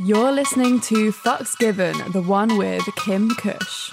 You're listening to Fucks Given, the one with Kim Kush.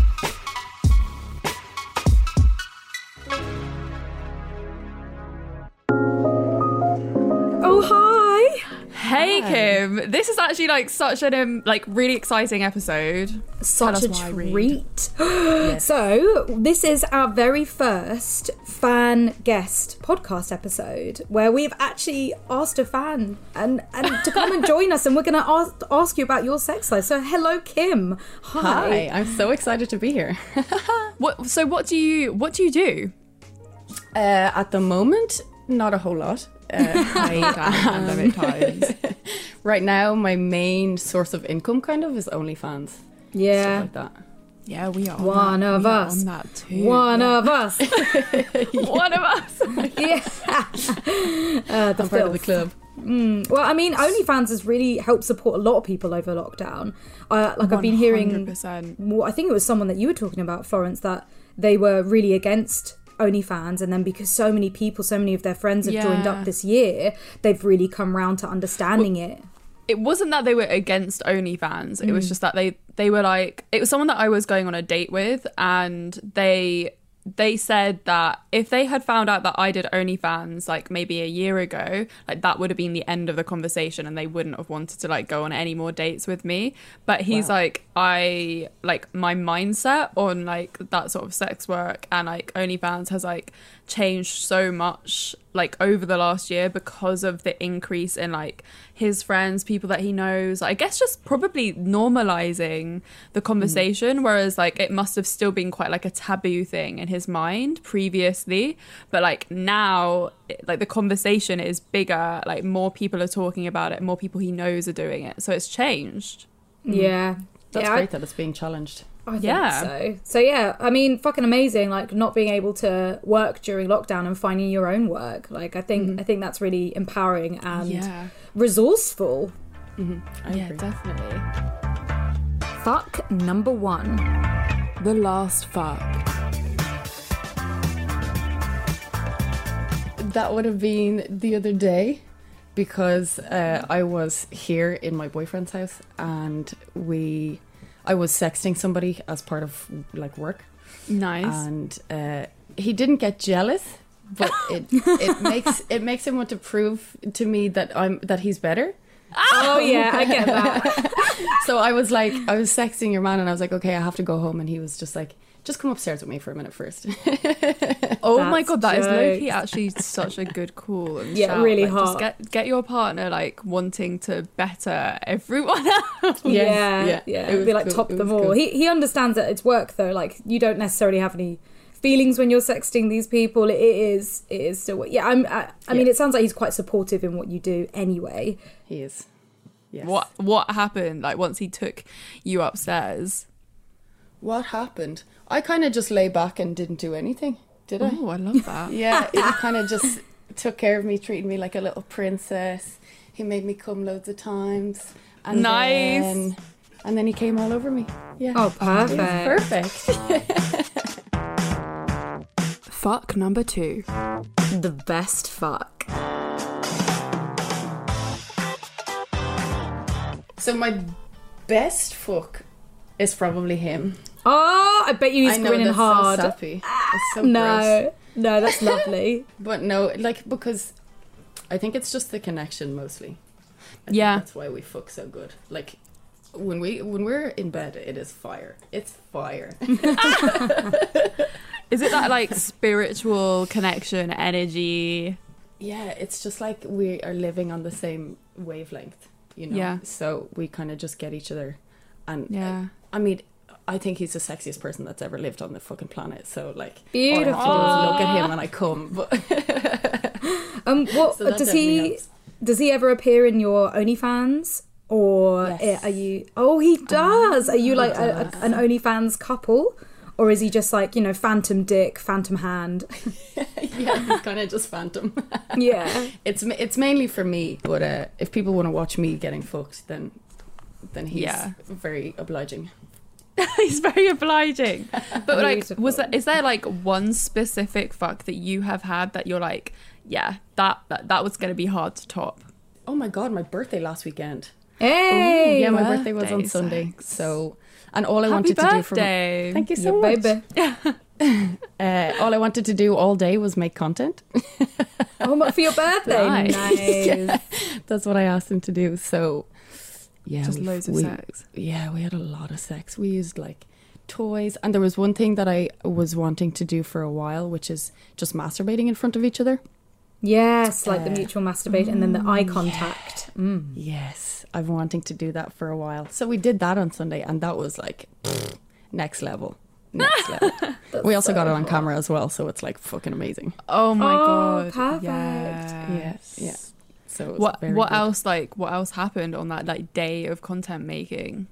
Hey Kim, this is actually like such an um, like really exciting episode. Such us a why, Reed. treat. So this is our very first fan guest podcast episode where we've actually asked a fan and, and to come and join us, and we're going to ask ask you about your sex life. So hello, Kim. Hi. Hi, I'm so excited to be here. What? So what do you what do you do? Uh, at the moment, not a whole lot. Uh, I, times. right now, my main source of income kind of is OnlyFans. Yeah. Stuff like that. Yeah, we are. on One that. of us. On. One of us. One of us. yeah. Uh, the I'm part of the club. Well, I mean, OnlyFans has really helped support a lot of people over lockdown. Uh, like I've been hearing well, I think it was someone that you were talking about, Florence, that they were really against OnlyFans, and then because so many people, so many of their friends have joined up this year, they've really come round to understanding it. it wasn't that they were against OnlyFans. It Mm. was just that they they were like it was someone that I was going on a date with, and they they said that if they had found out that I did OnlyFans like maybe a year ago, like that would have been the end of the conversation, and they wouldn't have wanted to like go on any more dates with me. But he's like, I like my mindset on like that sort of sex work and like OnlyFans has like changed so much like over the last year because of the increase in like his friends, people that he knows. I guess just probably normalizing the mm. conversation, whereas like it must have still been quite like a taboo thing in his mind previously. But like now, like the conversation is bigger, like more people are talking about it, more people he knows are doing it. So it's changed. Yeah. Mm. That's yeah, I- great that it's being challenged. I think Yeah. so. So yeah, I mean, fucking amazing. Like not being able to work during lockdown and finding your own work. Like I think I think that's really empowering and resourceful. I yeah, agree. definitely. Fuck number one. The last fuck. That would have been the other day because uh, I was here in my boyfriend's house and we, I was sexting somebody as part of like work, Nice. and uh, he didn't get jealous, but it it makes it makes him want to prove to me that I'm that he's better. Oh yeah, I get that. So I was like, I was sexting your man, and I was like, okay, I have to go home, and he was just like, just come upstairs with me for a minute first. Oh my god, that is low key jokes. actually such a good call. And Yeah, shout. really like, just hot. Get get your partner like wanting to better everyone else. yeah, yeah, yeah, yeah. It It'd be like cool, top it them all. cool. He he understands that it's work though. Like you don't necessarily have any feelings when you're sexting these people. It is it is still yeah. I'm I, I mean, it sounds like he's quite supportive in what you do anyway. he is. Yes. What what happened? Like once he took you upstairs. What happened? I kind of just lay back and didn't do anything. Did I? Oh, I love that. Yeah, he kind of just took care of me, treated me like a little princess. He made me come loads of times. And Nice. Then, and then he came all over me. Yeah. Oh, perfect. perfect. Fuck number two. The best fuck. So my best fuck is probably him. Oh, I bet you he's I know grinning that's hard. so sappy. It's ah, so gross. no, no, that's lovely. But no, like because I think it's just the connection mostly. I think Yeah. that's why we fuck so good. Like when we when we're in bed, it is fire. It's fire. Is it that like spiritual connection, energy? yeah, it's just like we are living on the same wavelength. You know. Yeah. So we kind of just get each other, and uh, Yeah. I mean. I think he's the sexiest person that's ever lived on the fucking planet. So like, Beautiful. all I have to do is look at him and I come. But Um, what so does he? helps. Does he ever appear in your OnlyFans, or Yes. are you? Oh, he does. Are you like a, a, an OnlyFans couple, or is he just like you know, phantom dick, phantom hand? yeah, it's kind of just phantom. Yeah. It's it's mainly for me, but uh, if people want to watch me getting fucked, then then he's Yeah. very obliging. He's very obliging. But like, was there is there like one specific fuck that you have had that you're like, yeah, that that, that was gonna be hard to top. Oh my god, my birthday last weekend. Hey, yeah, my birthday birthday was on Sunday. sex. So, and all I Happy wanted to do for birthday. thank you yeah, so much. baby. Uh, all I wanted to do all day was make content. Oh, for your birthday, Nice. nice. That's what I asked him to do. So, yeah, Just we- loads of we- sex. Yeah, we had a lot of sex. We used like toys, and there was one thing that I was wanting to do for a while, which is just masturbating in front of each other. Yes, like the Uh, mutual masturbate and then the eye contact. Mm. Yes, I've been wanting to do that for a while. So we did that on Sunday, and that was like pfft, next level. Next level. We also got it on camera as well, so it's like fucking amazing. Oh my Oh, god. perfect. Yeah, yeah. So it was What what good. else like what else happened on that like day of content making?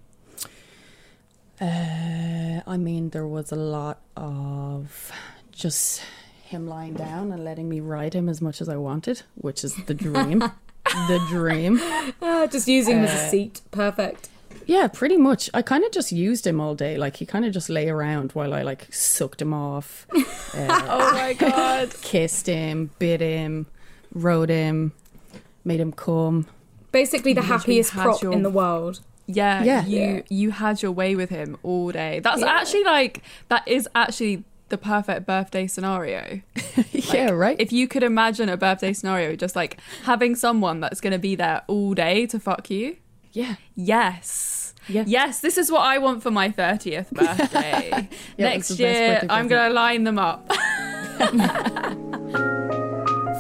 Uh, I mean, there was a lot of just him lying down and letting me ride him as much as I wanted, which is the dream. the dream. Ah, just using him as a Uh, seat. Perfect. Yeah, pretty much. I kind of just used him all day. Like he kind of just lay around while I like sucked him off, uh, Oh my god. kissed him, bit him, rode him, made him come. Basically, the happiest prop your- in the world. Yeah, Yeah. you Yeah. you had your way with him all day. That's Yeah. actually like that is actually the perfect birthday scenario. yeah, right. If you could imagine a birthday scenario, just like having someone that's going to be there all day to fuck you. yeah, Yes. Yeah. Yes, this is what I want for my 30th birthday. Yeah, Next year, birthday I'm going to line them up.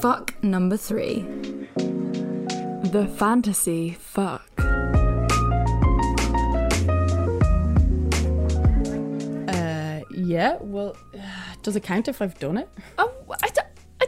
Fuck number three. The fantasy fuck. uh, yeah. Well, does it count if I've done it? Oh, I, I,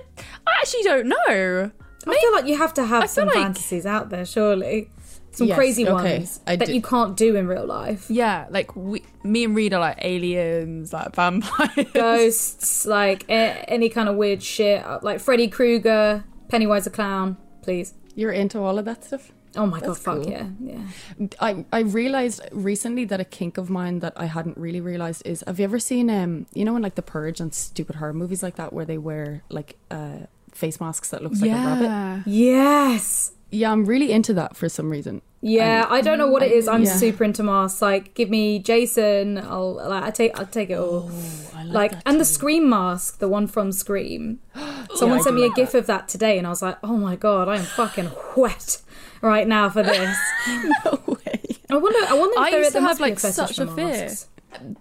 I actually don't know. I feel like you have to have I feel some like- fantasies out there, surely. Some Yes, crazy okay, ones I that do- you can't do in real life. Yeah, like we, me and Reed are like aliens, like vampires. Ghosts, like a- any kind of weird shit, like Freddy Krueger, Pennywise the Clown, please. You're into all of that stuff. Oh my That's god, fuck cool. yeah, yeah. I I realized recently that a kink of mine that I hadn't really realized is have you ever seen um you know in like the purge and stupid horror movies like that where they wear like uh face masks that looks like a rabbit? Yes. Yeah, I'm really into that for some reason. Yeah, I don't know what it is. I'm yeah. super into masks. Like, give me Jason. I'll like, I take I'll take it all. Oh, I like, that and the too. Scream mask, the one from Scream. Someone I sent me a like gif of that today, and I was like, oh my god, I am fucking wet right now for this. no way. I wonder. I wonder if I there, used there must have, be like, fetish such for a fear. masks.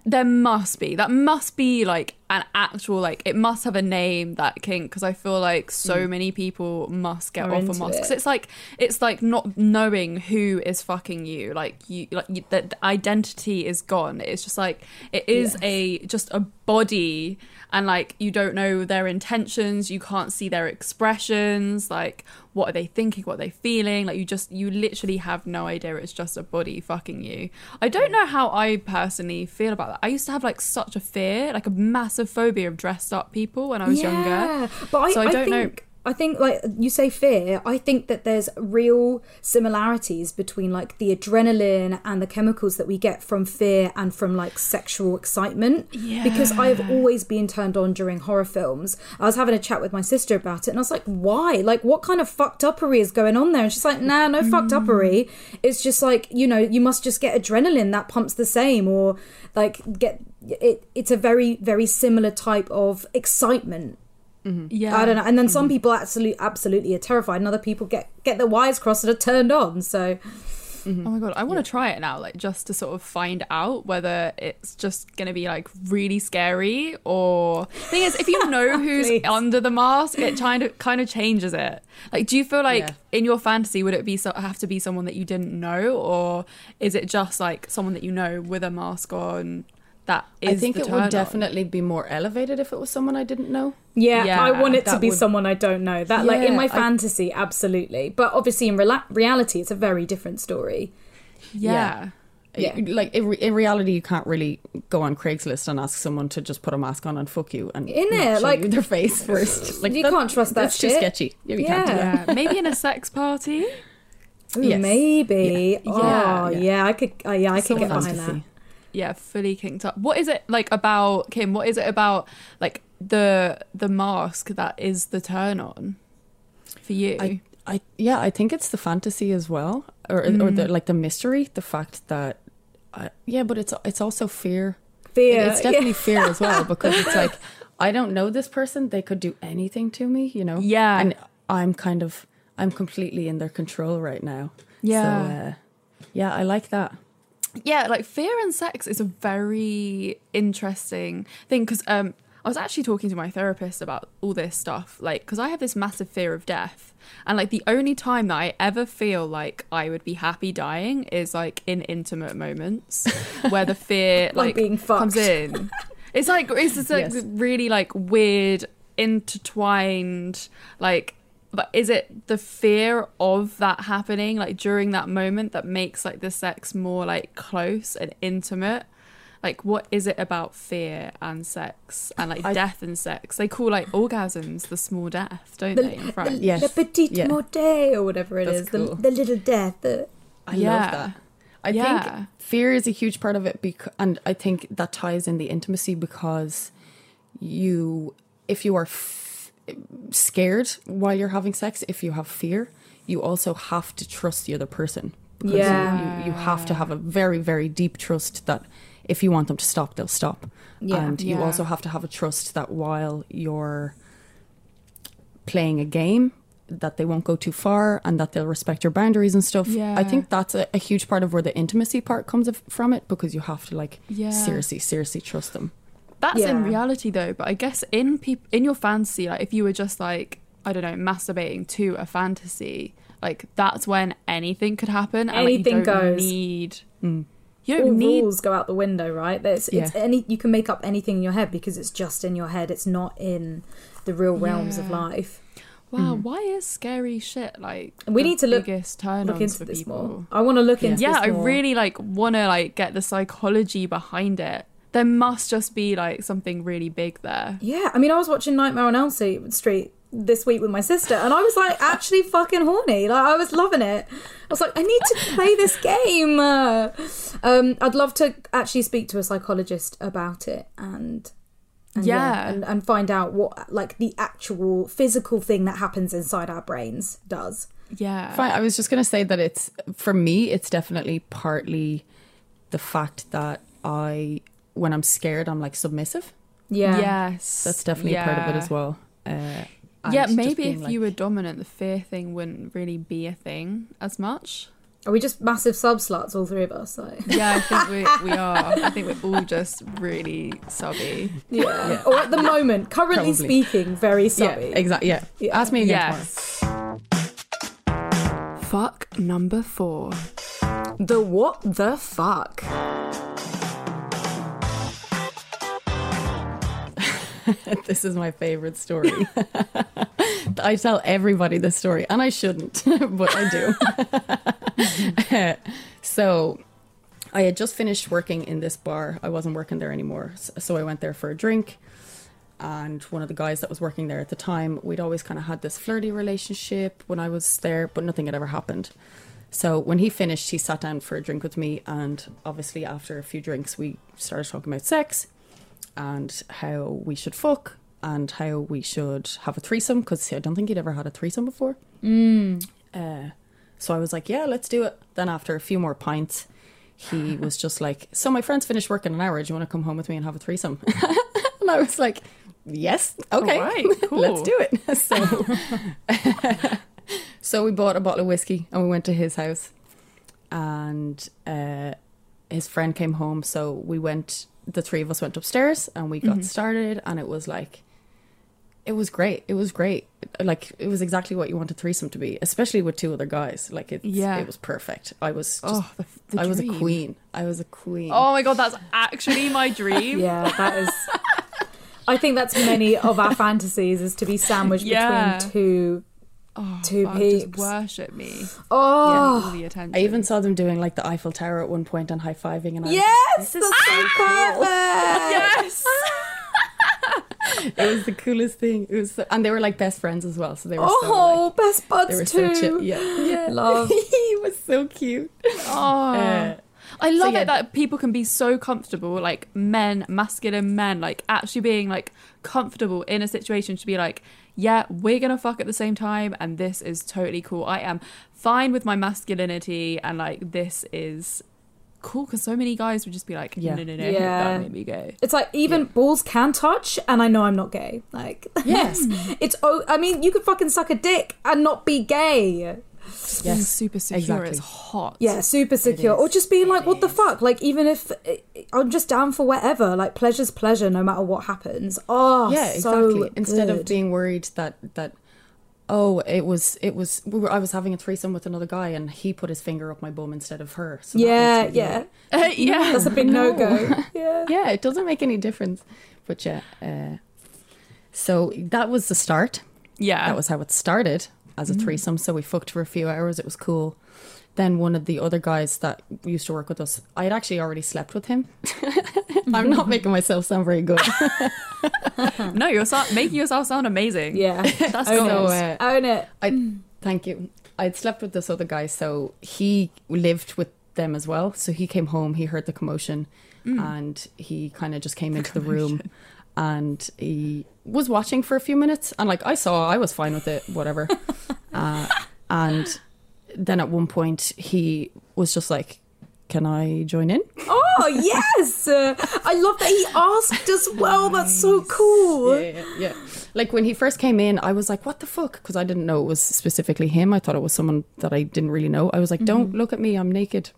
There must be. That must be like an actual like it must have a name that kink because I feel like so mm. many people must get Are off a mask. 'Cause it. it's like it's like not knowing who is fucking you. Like you like you, the, the identity is gone. It's just like it is Yes. a just a body and like you don't know their intentions you can't see their expressions like what are they thinking what are they feeling like you just you literally have no idea it's just a body fucking you i don't know how i personally feel about that i used to have like such a fear like a massive phobia of dressed up people when i was younger. But I, So I I don't know- think, I think, like you say, fear. I think that there's real similarities between like the adrenaline and the chemicals that we get from fear and from like sexual excitement. Yeah. Because I've always been turned on during horror films. I was having a chat with my sister about it, and I was like, "Why? Like, what kind of fucked uppery is going on there?" And she's like, "Nah, no fucked Mm. uppery. It's just like you know, you must just get adrenaline that pumps the same, or like get." It, it's a very very similar type of excitement Mm-hmm. yeah. I don't know. And then some mm-hmm. people absolutely absolutely are terrified, and other people get get their wires crossed and are turned on. So. Mm-hmm. Oh my god i want to try it now like just to sort of find out whether it's just gonna be like really scary or thing is if you know who's under the mask it kind of kind of changes it. Like do you feel like Yeah. in your fantasy would it be so, have to be someone that you didn't know or is it just like someone that you know with a mask on that I think the it turn would on. definitely be more elevated if it was someone I didn't know. Yeah, Yeah, I want it to be would- someone I don't know. That like in Yeah, my I- fantasy, absolutely. But obviously in rela- reality, it's a very different story. yeah. Yeah. You- Like in, re- in reality, you can't really go on Craigslist and ask someone to just put a mask on and fuck you and In not it, show like- you their face first. Like You can't trust that That's too sketchy. Yeah, you can't do Yeah. that. maybe in a sex party Ooh, Yes. maybe. Yeah. Oh, Yeah. yeah. I could. Oh, yeah, I could get behind fantasy. that. Yeah fully kinked up what is it like about kim what is it about like the the mask that is the turn on for you I, I, yeah, I think it's the fantasy as well, or or Mm. the like the mystery, the fact that, uh, yeah, but it's it's also fear. Fear. it's definitely fear as well because it's like I don't know this person; they could do anything to me, you know. Yeah. and I'm kind of I'm completely in their control right now. Yeah. so, uh, yeah, I like that. Yeah like fear and sex is a very interesting thing because um i was actually talking to my therapist about all this stuff like because i have this massive fear of death and like the only time that i ever feel like i would be happy dying is like in intimate moments where the fear Like like, being comes in it's like it's just like Yes. really like weird intertwined like but is it the fear of that happening like during that moment that makes like the sex more like close and intimate like what is it about fear and sex and like I- death and sex they call like orgasms the small death don't The, they in France the, Yes. the petite Yeah. morte or whatever it is, That's cool. the, the little death. The, I Yeah. love that. I Yeah. think fear is a huge part of it, bec- and I think that ties in the intimacy because you, if you are f- scared while you're having sex, if you have fear, you also have to trust the other person. Because you- Yeah. you, you have to have a very, very deep trust that if you want them to stop, they'll stop. Yeah. and you Yeah. also have to have a trust that while you're playing a game that they won't go too far and that they'll respect your boundaries and stuff. Yeah. I think that's a, a huge part of where the intimacy part comes from it because you have to like Yeah. seriously, seriously trust them. That's in reality though, but I guess in peop- in your fantasy, like if you were just like I don't know, masturbating to a fantasy, like that's when anything could happen. And, like, Anything you don't goes. Need Mm. you all don't need rules go out the window, right? There's, it's Yeah. any you can make up anything in your head because it's just in your head. It's not in the real realms of life. wow. Why is scary shit like We the need to look- biggest turn Look into for this people? more. I want to look into Yeah, this I more. really like want to like get the psychology behind it. There must just be like something really big there. Yeah, I mean, I was watching Nightmare on Elm Street this week with my sister, and I was like actually fucking horny. Like I was loving it. I was like, I need to play this game. Uh, Um, I'd love to actually speak to a psychologist about it and. and Yeah. and, and find out what like the actual physical thing that happens inside our brains does. Yeah. Fine. I was just going to say that it's, for me, it's definitely partly the fact that I, when I'm scared, I'm like submissive. Yeah, Yes. That's definitely a part of it as well. Uh, Yeah, maybe if like- you were dominant, the fear thing wouldn't really be a thing as much. Are we just massive sub sluts, all three of us? Like, Yeah, I think we, we are. I think we're all just really subby. yeah. Or at the moment, currently Probably. speaking, very subby. Yeah, subby. exactly. Yeah. Yeah. Ask me again Yes. Fuck number four. The what the fuck? this is my favorite story. I tell everybody this story, and I shouldn't, but I do. so, I had just finished working in this bar. I wasn't working there anymore, so I went there for a drink. And one of the guys that was working there at the time, we'd always kind of had this flirty relationship when I was there, but nothing had ever happened. So when he finished, he sat down for a drink with me, and obviously after a few drinks, we started talking about sex and how we should fuck and how we should have a threesome because I don't think he'd ever had a threesome before. Mm. Uh, so I was like, yeah, let's do it. Then after a few more pints, he was just like, so my friends finished work in an hour. Do you want to come home with me and have a threesome? and I was like, yes, okay, right, cool. let's do it. So, so we bought a bottle of whiskey and we went to his house, and uh, his friend came home. So we went. The three of us went upstairs and we got mm-hmm. started, and it was like it was great. It was great. Like it was exactly what you want a threesome to be, especially with two other guys. Like it, Yeah. it was perfect. I was just, Oh, the, the I was a queen. I was a queen. Oh my god, that's actually my dream. Yeah, that is. I think that's many of our fantasies is to be sandwiched Yeah. between two. Oh, Two fuck, just peaks. worship me. Oh, All the attention. I even saw them doing like the Eiffel Tower at one point and high fiving, and I was yes, This is so so cool. yes. it was the coolest thing. It was, so, and they were like best friends as well. So they were Oh, best so like, they buds were too. so chill. Yeah, yeah. Love. he was so cute. Oh. Uh, I love yeah, it that people can be so comfortable, like men, masculine men, like actually being like comfortable in a situation to be like, yeah, we're gonna fuck at the same time, and this is totally cool. I am fine with my masculinity, and like this is cool because so many guys would just be like, Yeah. no, no, no, Yeah. that made me gay. It's like even balls can touch, and I know I'm not gay. Like, Yes. it's oh, I mean, you could fucking suck a dick and not be gay. Just being Yes, super secure. exactly. It's hot. Yeah, super secure, or just being like, It "What the fuck?" Like, even if I'm just down for whatever, like pleasure's pleasure, no matter what happens. Oh, yeah, so exactly. Instead of being worried that that oh, it was it was we were I was having a threesome with another guy and he put his finger up my bum instead of her. So yeah, makes yeah, gay. yeah. that's a big no go. Yeah, yeah, it doesn't make any difference. But yeah, uh, so that was the start. yeah. That was how it started as a threesome. So we fucked for a few hours. It was cool. Then one of the other guys that used to work with us, I had actually already slept with him. I'm not making myself sound very good. no, you're so- making yourself sound amazing. yeah. That's Own cool. It. uh, Own it. I thank you. I'd slept with this other guy, so he lived with them as well. So he came home, he heard the commotion, and he kind of just came into the room, and he was watching for a few minutes. And like I saw, I was fine with it, whatever. uh, and then at one point, he was just like, "Can I join in?" Oh yes, uh, I love that he asked as well. That's so cool. Yeah, yeah, yeah. Like when he first came in, I was like, "What the fuck?" Because I didn't know it was specifically him. I thought it was someone that I didn't really know. I was like, "Don't look at me. I'm naked."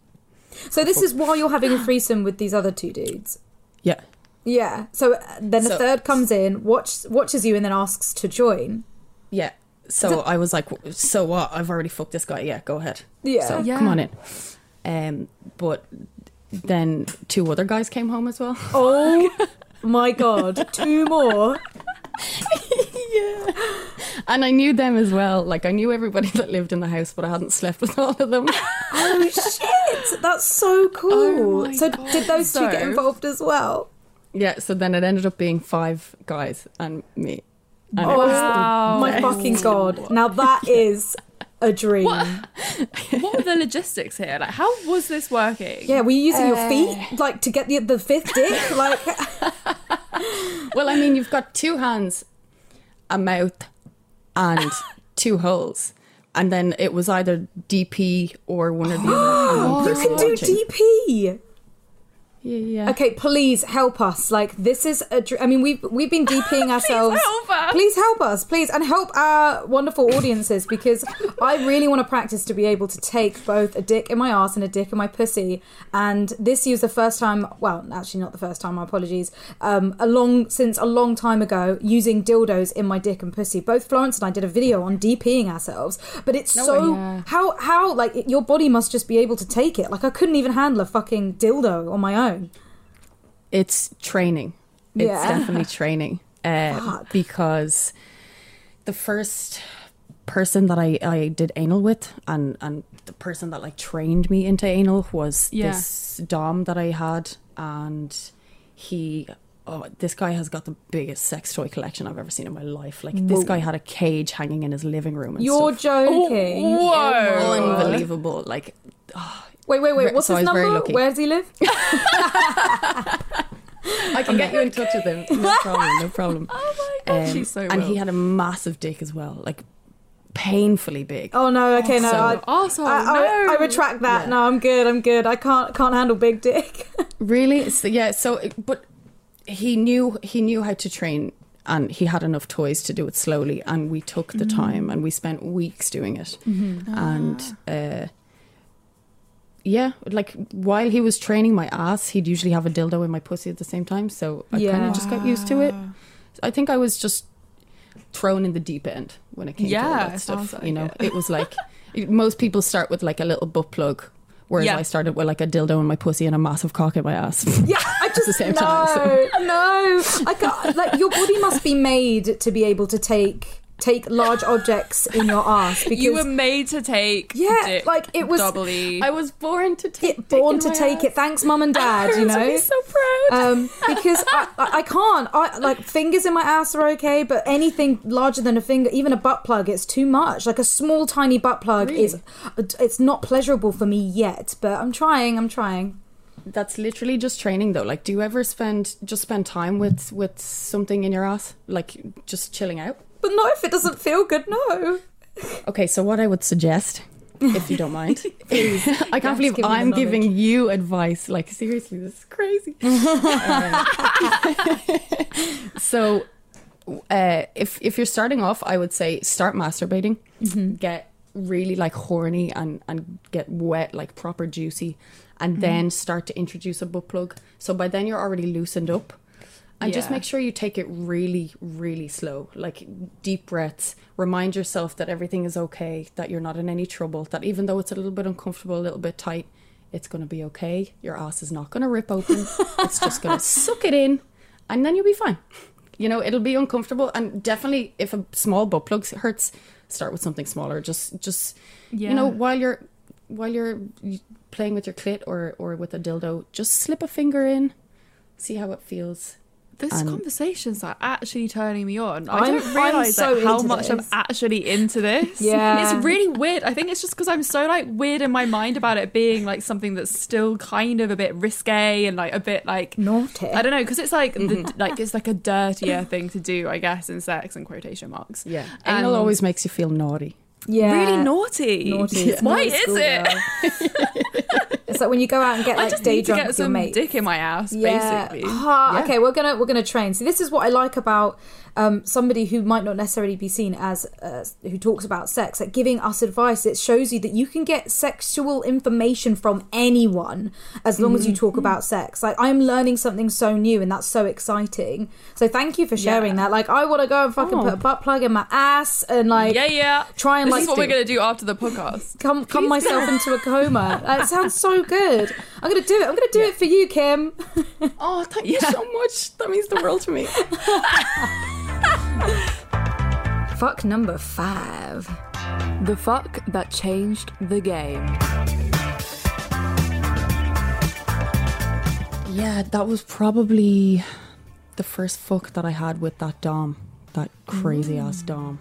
So this is while you're having a threesome with these other two dudes. Yeah. Yeah. So uh, then the So- third comes in, watch, watches you, and then asks to join. Yeah. So I was like, so what? I've already fucked this guy. Yeah, go ahead. Yeah. So Yeah. come on in. Um, but then two other guys came home as well. Oh my god, two more. Yeah. And I knew them as well. Like I knew everybody that lived in the house, but I hadn't slept with all of them. Oh shit, that's so cool. Oh so God. did those two get involved as well? Yeah. So then it ended up being five guys and me. And it Oh was Wow. my fucking god! Now that is a dream. what were the logistics here? Like, how was this working? Yeah, were you using your Uh. feet like to get the the fifth dick? Like, Well, I mean, you've got two hands, a mouth, and two holes. And then it was either DP or one of the other. you can do watching. DP. Yeah, yeah. Okay, please help us. Like this is a. Dr- I mean, we've we've been DPing ourselves. help us. Please help us, please, and help our wonderful audiences because I really want to practice to be able to take both a dick in my ass and a dick in my pussy. And this was the first time. Well, actually, not the first time. My apologies. Um, a long since a long time ago, using dildos in my dick and pussy. Both Florence and I did a video on DPing ourselves, but it's so yeah. how how like it, your body must just be able to take it. Like I couldn't even handle a fucking dildo on my own. It's training. It's Yeah. definitely training. Uh, because the first person that I, I did anal with and, and the person that like trained me into anal was Yeah. this Dom that I had and he oh this guy has got the biggest sex toy collection I've ever seen in my life. Like this guy had a cage hanging in his living room and You're stuff. joking. Whoa. Unbelievable. Like Wait, wait, wait. What's so his number? Where does he live? I can get you in touch with him. No problem. No problem. Oh my god, Um, she's so and he had a massive dick as well, like painfully big. Oh no. Okay, no. So- I, Arsehole, I, I, no. I retract that. Yeah. No, I'm good. I'm good. I can't can't handle big dick. Really? So, yeah. So, but he knew he knew how to train, and he had enough toys to do it slowly. And we took the time, and we spent weeks doing it. And uh, yeah, like while he was training my ass, he'd usually have a dildo in my pussy at the same time. So I kind of just got used to it. I think I was just. thrown in the deep end when it came to all that stuff. sounds you know, like it was like most people start with like a little butt plug, whereas Yeah. I started with like a dildo in my pussy and a massive cock in my ass. Yeah, I just the same no, time, so- no. I can't, like your body must be made to be able to take take large objects in your ass because You were made to take Yeah, dick like, it was- doubly. I was born to take. it, born dick to take ass. it. Thanks, mum and dad. You Parents would know. be so proud. um, because I, I I can't. I like fingers in my ass are okay, but anything larger than a finger, even a butt plug, it's too much. Like a small, tiny butt plug is, it's not pleasurable for me yet. But I'm trying. I'm trying. That's literally just training, though. Like, do you ever spend just spend time with with something in your ass, like just chilling out? But not if it doesn't feel good. No. Okay, so what I would suggest, if you don't mind, is I can't believe give I'm giving you advice. Like seriously, this is crazy. So, uh, if if you're starting off, I would say start masturbating, Mm-hmm. get really like horny and and get wet, like proper juicy, Mm-hmm. and then start to introduce a butt plug. So by then you're already loosened up. And just make sure you take it really, really slow. Like deep breaths. Remind yourself that everything is okay, that you're not in any trouble, that even though it's a little bit uncomfortable, a little bit tight, it's going to be okay. Your ass is not going to rip open. it's just going to suck it in, and then you'll be fine. You know, it'll be uncomfortable, and definitely if a small butt plug hurts, start with something smaller. Just, just you know, while you're while you're playing with your clit or or with a dildo, just slip a finger in, see how it feels. This and- conversation's like actually turning me on. I I'm- don't realize so like, how much I'm actually into this. Yeah. it's really weird. I think it's just because I'm so like weird in my mind about it being like something that's still kind of a bit risque and like a bit like Naughty. I don't know because it's like Mm-hmm. the, like it's like a dirtier thing to do, I guess, in sex and quotation marks. Yeah, And- anal always makes you feel naughty. yeah. Really naughty. Naughty. It's Why is it? it's like when you go out and get I like just day need to drunk get with your some mates. dick in my ass, Yeah. basically. Ah, Yeah. Okay, we're gonna we're gonna train. So this is what I like about um, somebody who might not necessarily be seen as uh, who talks about sex, like giving us advice. It shows you that you can get sexual information from anyone as long as you talk about sex. Like I'm learning something so new, and that's so exciting. So thank you for sharing Yeah. that. Like I want to go and fucking Oh. put a butt plug in my ass and like yeah, yeah. try and This like is what we're gonna do after the podcast. come come myself into a coma. That sounds so good. I'm gonna do it. I'm gonna do it for you, Kim. Oh, thank you so much. That means the world to me. Fuck number five. The fuck that changed the game. Yeah, that was probably the first fuck that I had with that Dom, that crazy ass mm. Dom,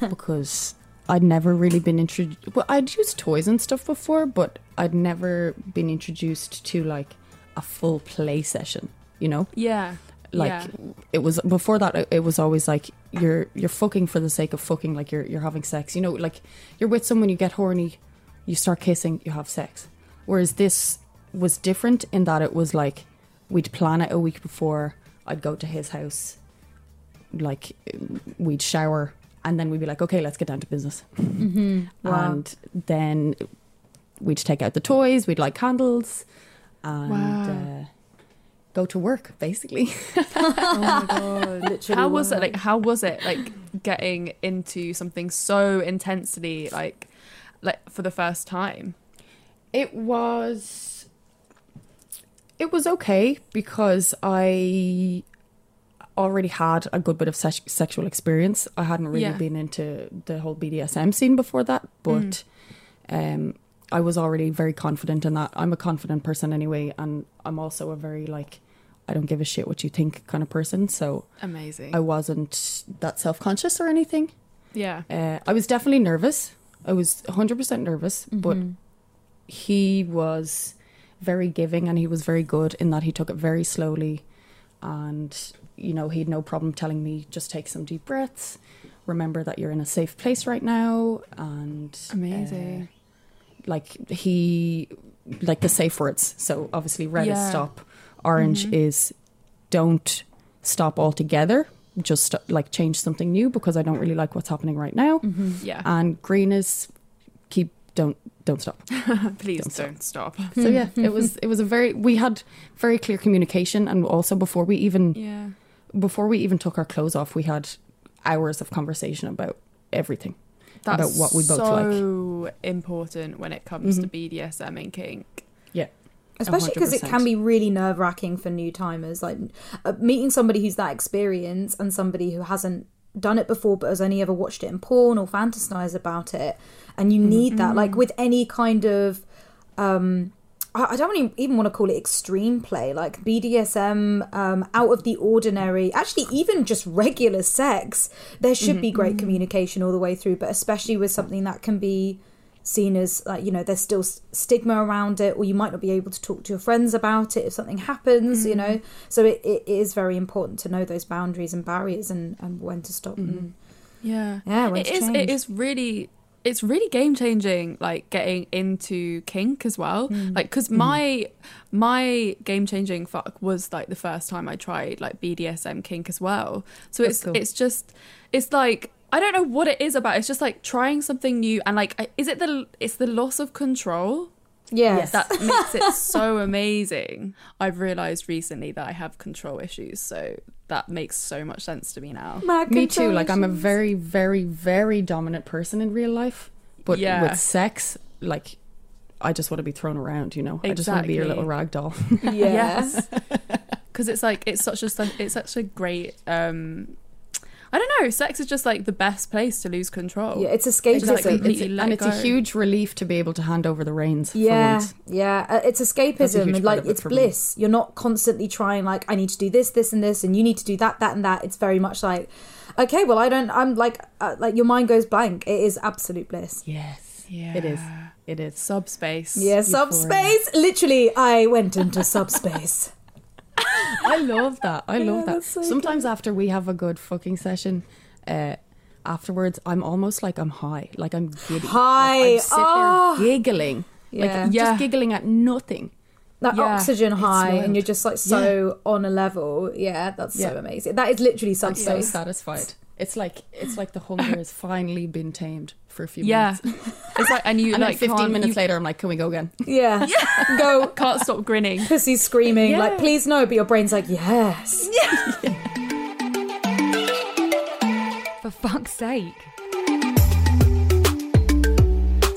because I'd never really been introduced. Well, I'd used toys and stuff before, but I'd never been introduced to like a full play session. You know, Yeah. like yeah. it was before that. It was always like you're you're fucking for the sake of fucking, like you're you're having sex. You know, like you're with someone, you get horny, you start kissing, you have sex. Whereas this was different in that it was like we'd plan it a week before. I'd go to his house, like we'd shower, and then we'd be like, okay, let's get down to business. Mm-hmm. Wow. And then we'd take out the toys, we'd light candles, and Wow. uh, go to work, basically. Oh my god. Literally. how was it like how was it like getting into something so intensely like like for the first time It was it was okay because I already had a good bit of sex- sexual experience. I hadn't really Yeah. been into the whole BDSM scene before that, but um I was already very confident in that. I'm a confident person anyway and I'm also a very like I don't give a shit what you think kind of person, so amazing I wasn't that self-conscious or anything. yeah Uh, I was definitely nervous. I was 100% nervous, but Mm-hmm. he was very giving and he was very good in that he took it very slowly. And, you know, he had no problem telling me just take some deep breaths. Remember that you're in a safe place right now. And amazing uh, like he, like the safe words. So obviously, red is stop, orange Mhm. is don't stop altogether. Just like change something new because I don't really like what's happening right now. yeah And green is keep don't don't stop. please don't don't stop. stop, So yeah, it was it was a very we had very clear communication and also before we even yeah before we even took our clothes off we had hours of conversation about everything. That's about what we both like. so important when it comes to Mhm. BDSM and kink. Yeah. especially because it can be really nerve wracking for new timers. Like uh, meeting somebody who's that experienced and somebody who hasn't done it before but has only ever watched it in porn or fantasized about it, and you need that. Like mm-hmm. with any kind of, um, I don't even- even want to call it extreme play, like BDSM, um, out of the ordinary. Actually, even just regular sex, there should be mm-hmm, great mm-hmm. communication all the way through. But especially with something that can be seen as like you know there's still stigma around it or you might not be able to talk to your friends about it if something happens you know so it, it is very important to know those boundaries and barriers and, and when to stop and Yeah. yeah when It to is. It is really. It's really game changing. Like getting into kink as well. Mm. Like because my my game changing fuck was like the first time I tried like BDSM kink as well. So That's it's cool. it's just it's like I don't know what it is about. It's just like trying something new and like is it the it's the loss of control yes that makes it so amazing. I've realized recently that I have control issues, so that makes so much sense to me now. Me too. Like I'm a very, very, very dominant person in real life, but Yeah. with sex, like I just want to be thrown around. You know, I just want to be your little Exactly. rag doll. yes because it's like it's such a it's such a great um I don't know sex is just like the best place to lose control yeah it's escapism Exactly. It's- Completely let and it it's a huge relief to be able to hand over the reins. Yeah once. yeah uh, it's escapism and like it it's for me. bliss you're not constantly trying like i need to do this this and this and you need to do that that and that it's very much like okay well i don't i'm like uh, like your mind goes blank it is absolute bliss Yes, yeah it is. It is. subspace yeah Euphoria. subspace literally i went into subspace I love that. I love that. so Sometimes after we have a good fucking session, uh, afterwards I'm almost like I'm high, like I'm giddy. High. Like I sit Oh. there giggling, Yeah. like Yeah. just giggling at nothing. that Yeah, oxygen high and you're just like so on a level yeah that's so amazing that is literally I'm so satisfied. It's like it's like the hunger has finally been tamed for a few yeah minutes. it's like and you And like like 15 minutes you later, I'm like, can we go again? yeah yeah. go can't stop grinning pussy screaming Yeah. like please no but your brain's like yes For fuck's sake.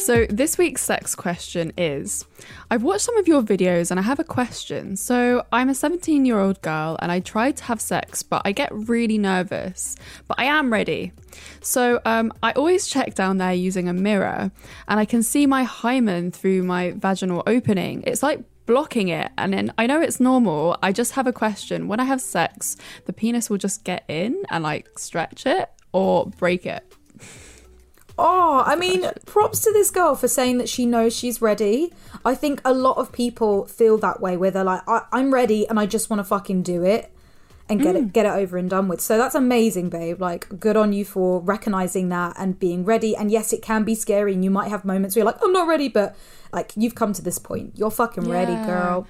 So, this week's sex question is I've watched some of your videos and I have a question. So, I'm a 17 year old girl and I try to have sex, but I get really nervous. But I am ready. So, um, I always check down there using a mirror and I can see my hymen through my vaginal opening. It's like blocking it. And then I know it's normal. I just have a question. When I have sex, the penis will just get in and like stretch it or break it. Oh, I mean, props to this girl for saying that she knows she's ready. I think a lot of people feel that way, where they're like, I- "I'm ready, and I just want to fucking do it and get it get it over and done with." So that's amazing, babe. Like, good on you for recognizing that and being ready. And yes, it can be scary, and you might have moments where you're like, "I'm not ready," but like you've come to this point. You're fucking ready, girl.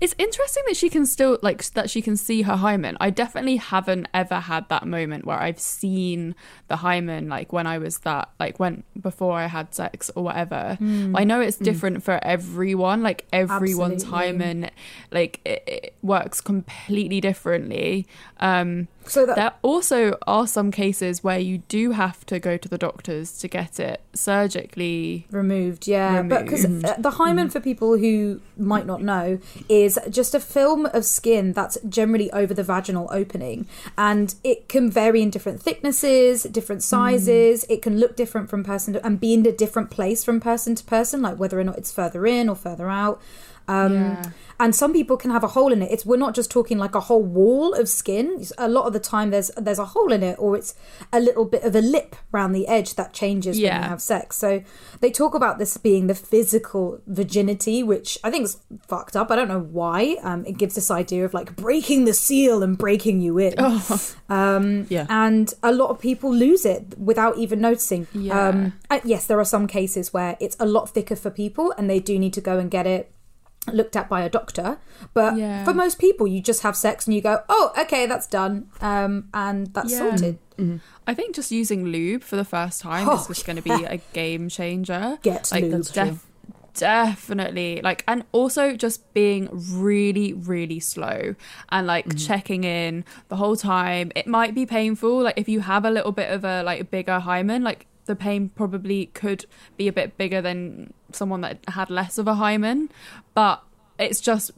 It's interesting that she can still like that she can see her hymen. I definitely haven't ever had that moment where I've seen the hymen like when I was that like when before I had sex or whatever. I know it's different for everyone. Like everyone's Absolutely. hymen like it, it works completely differently. Um So that there also are some cases where you do have to go to the doctors to get it surgically removed yeah but because uh, the hymen mm-hmm. for people who might not know is just a film of skin that's generally over the vaginal opening and it can vary in different thicknesses different mm. sizes it can look different from person to and be in a different place from person to person like whether or not it's further in or further out um, Yeah. and some people can have a hole in it. It's we're not just talking like a whole wall of skin. A lot of the time, there's there's a hole in it, or it's a little bit of a lip around the edge that changes when you have sex. So they talk about this being the physical virginity, which I think is fucked up. I don't know why. Um, it gives this idea of like breaking the seal and breaking you in. Um, Yeah. and a lot of people lose it without even noticing. Yeah. Um, yes, there are some cases where it's a lot thicker for people, and they do need to go and get it looked at by a doctor. But Yeah. for most people, you just have sex and you go, "Oh, okay, that's done," um, and that's Yeah. sorted. I think just using lube for the first time Oh, is just going to be a game changer. Get like lube. def- definitely like and also just being really really slow and like Mm-hmm. checking in the whole time it might be painful like if you have a little bit of a like bigger hymen like the pain probably could be a bit bigger than someone that had less of a hymen but it's just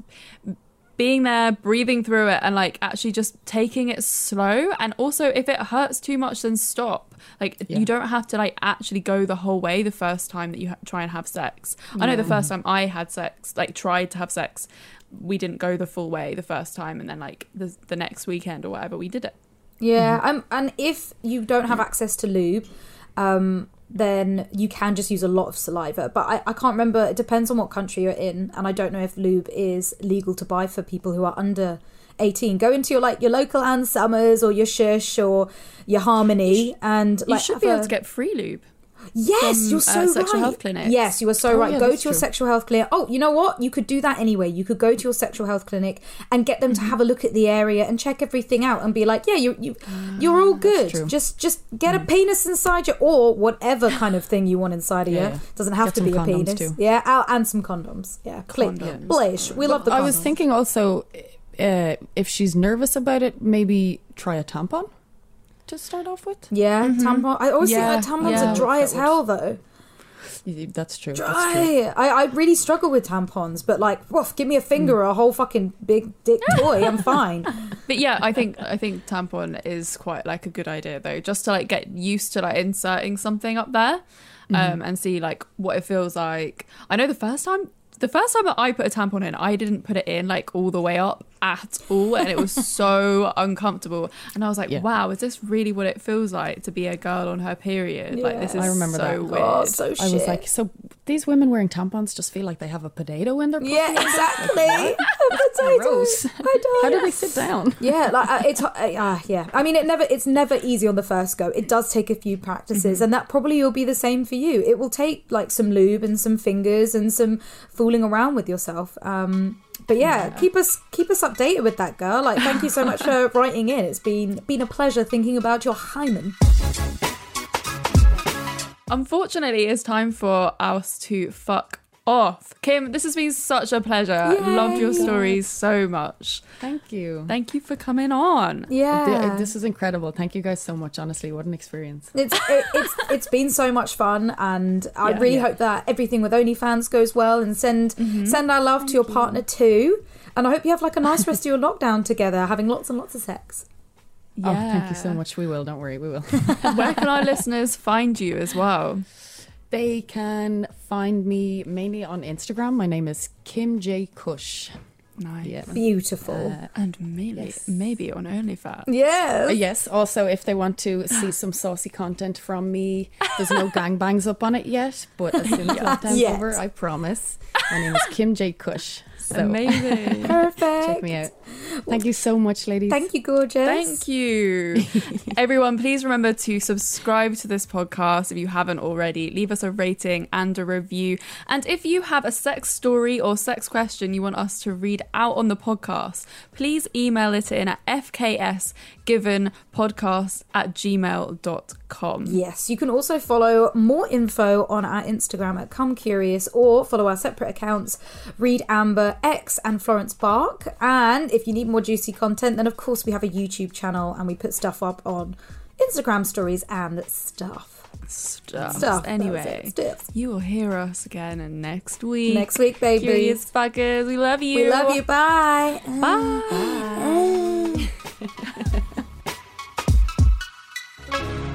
being there, breathing through it, and like actually just taking it slow. And also, if it hurts too much, then stop. Like, Yeah. you don't have to like actually go the whole way the first time that you ha- try and have sex. I know the first time I had sex, like tried to have sex, we didn't go the full way the first time, and then like the the next weekend or whatever, we did it. Yeah, um, and if you don't have access to lube, um, then you can just use a lot of saliva. But I, I can't remember. It depends on what country you're in, and I don't know if lube is legal to buy for people who are under. 18 go into your like your local Ann Summers or your shush or your harmony and You should be able a- to get free lube. Yes, from, you're uh, so sexual right. health clinics. Yes, you are so Oh, right. yeah, go to your true. sexual health clinic. Oh, you know what? You could do that anyway. You could go to your sexual health clinic and get them to Mm-hmm. have a look at the area and check everything out and be like, yeah, you you you're all good. Just just get Mm. a penis inside you or whatever kind of thing you want inside of you. yeah. Doesn't have Get to be a penis. too. Yeah, oh, and some condoms. Yeah, Condoms. Blish. We love the. Condoms. I was thinking also, uh, if she's nervous about it, maybe try a tampon to start off with. Yeah, tampon. I always Mm-hmm. Yeah, think that tampons yeah. are dry That as would- hell though. That's true. That's true. Dry. I, I really struggle with tampons, but like, woof, give me a finger or a whole fucking big dick toy, I'm fine. But yeah, I think I think tampon is quite like a good idea though, just to like get used to like inserting something up there, um, and see like what it feels like. I know the first time, the first time that I put a tampon in, I didn't put it in like all the way up at all, and it was so uncomfortable. And I was like, Yeah. wow, is this really what it feels like to be a girl on her period? Like this is I remember so that. weird. Oh, so shit. I was like, so these women wearing tampons just feel like they have a potato in their pussy? yeah, exactly. A potato. Gross. I How die. do they sit down? Yeah, like uh, it's uh, uh, yeah. I mean, it never it's never easy on the first go. It does take a few practices, and that probably will be the same for you. It will take like some lube and some fingers and some fooling around with yourself. Um, but yeah, keep us keep us updated with that girl. Like, thank you so much for writing in. It's been been a pleasure thinking about your hymen. Unfortunately, it's time for us to fuck off. Kim, this has been such a pleasure. Yay. Loved your stories so much. Thank you. Thank you for coming on. Yeah, This is incredible. Thank you guys so much. Honestly, what an experience. It's it, it's it's been so much fun, and I Yeah. really Yeah. hope that everything with OnlyFans goes well. And send mm-hmm. send our love to your partner too. And I hope you have like a nice rest of your lockdown together, having lots and lots of sex. Oh, thank you so much. We will. Don't worry. We will. Where can our listeners find you as well? They can find me mainly on Instagram. My name is Kim J Cush. Nice. Yeah. Beautiful. Uh, And maybe Yes. maybe on OnlyFans. yes. Uh, yes. Also, if they want to see some saucy content from me, there's no gangbangs up on it yet. But as soon as lockdown's Yet. over, I promise. My name is Kim J Kush. So Amazing. Perfect. check me out. Thank you so much, ladies. Thank you, gorgeous. Thank you. Everyone, please remember to subscribe to this podcast if you haven't already. Leave us a rating and a review. And if you have a sex story or sex question you want us to read out on the podcast, please email it in at fksgivenpodcast at gmail.com. Com. Yes, you can also follow more info on our Instagram at Come Curious or follow our separate accounts, Read Amber X and Florence Bark. And if you need more juicy content, then of course we have a YouTube channel and we put stuff up on Instagram stories and stuff. Stuff. stuff. Anyway, stuff. you will hear us again next week. Next week, baby. Curious fuckers, we love you. We love you. Bye. Bye. Bye. Bye.